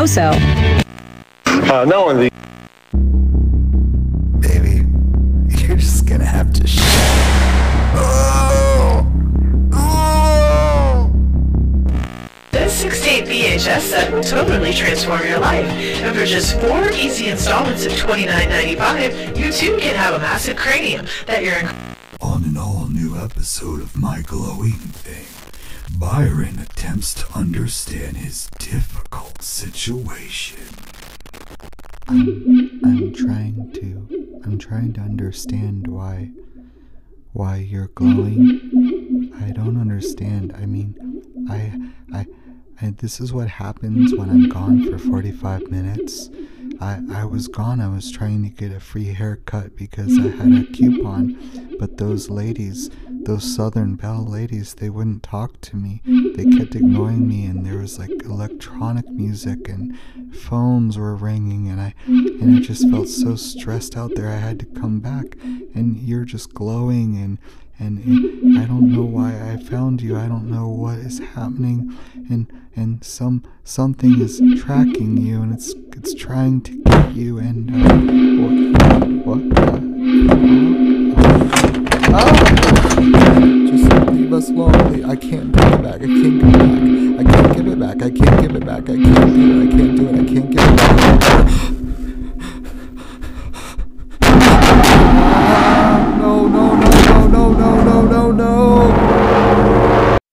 Also, Uh, not only Baby, you're just gonna have to sh- oh! Oh! This 68 VHS set will totally transform your life. And for just four easy installments of $29.95, you too can have a massive cranium that you're On an all new episode of My Glowing Thing, Byron attempts to understand his difficult situation. I'm, I'm trying to. I'm trying to understand why. Why you're glowing. I don't understand. I mean, I. I. I this is what happens when I'm gone for 45 minutes. I, I was gone. I was trying to get a free haircut because I had a coupon, but those ladies, those Southern Belle ladies, they wouldn't talk to me. They kept ignoring me, and there was like electronic music and phones were ringing, and I and I just felt so stressed out there. I had to come back, and you're just glowing and. And I don't know why I found you. I don't know what is happening, and and some something is tracking you, and it's it's trying to get you. And uh, what what? Uh, ah! Just leave us alone. I can't give it back. I can't give it back. I can't give it back. I can't give it back. I can't do it. I can't do it. I can't give it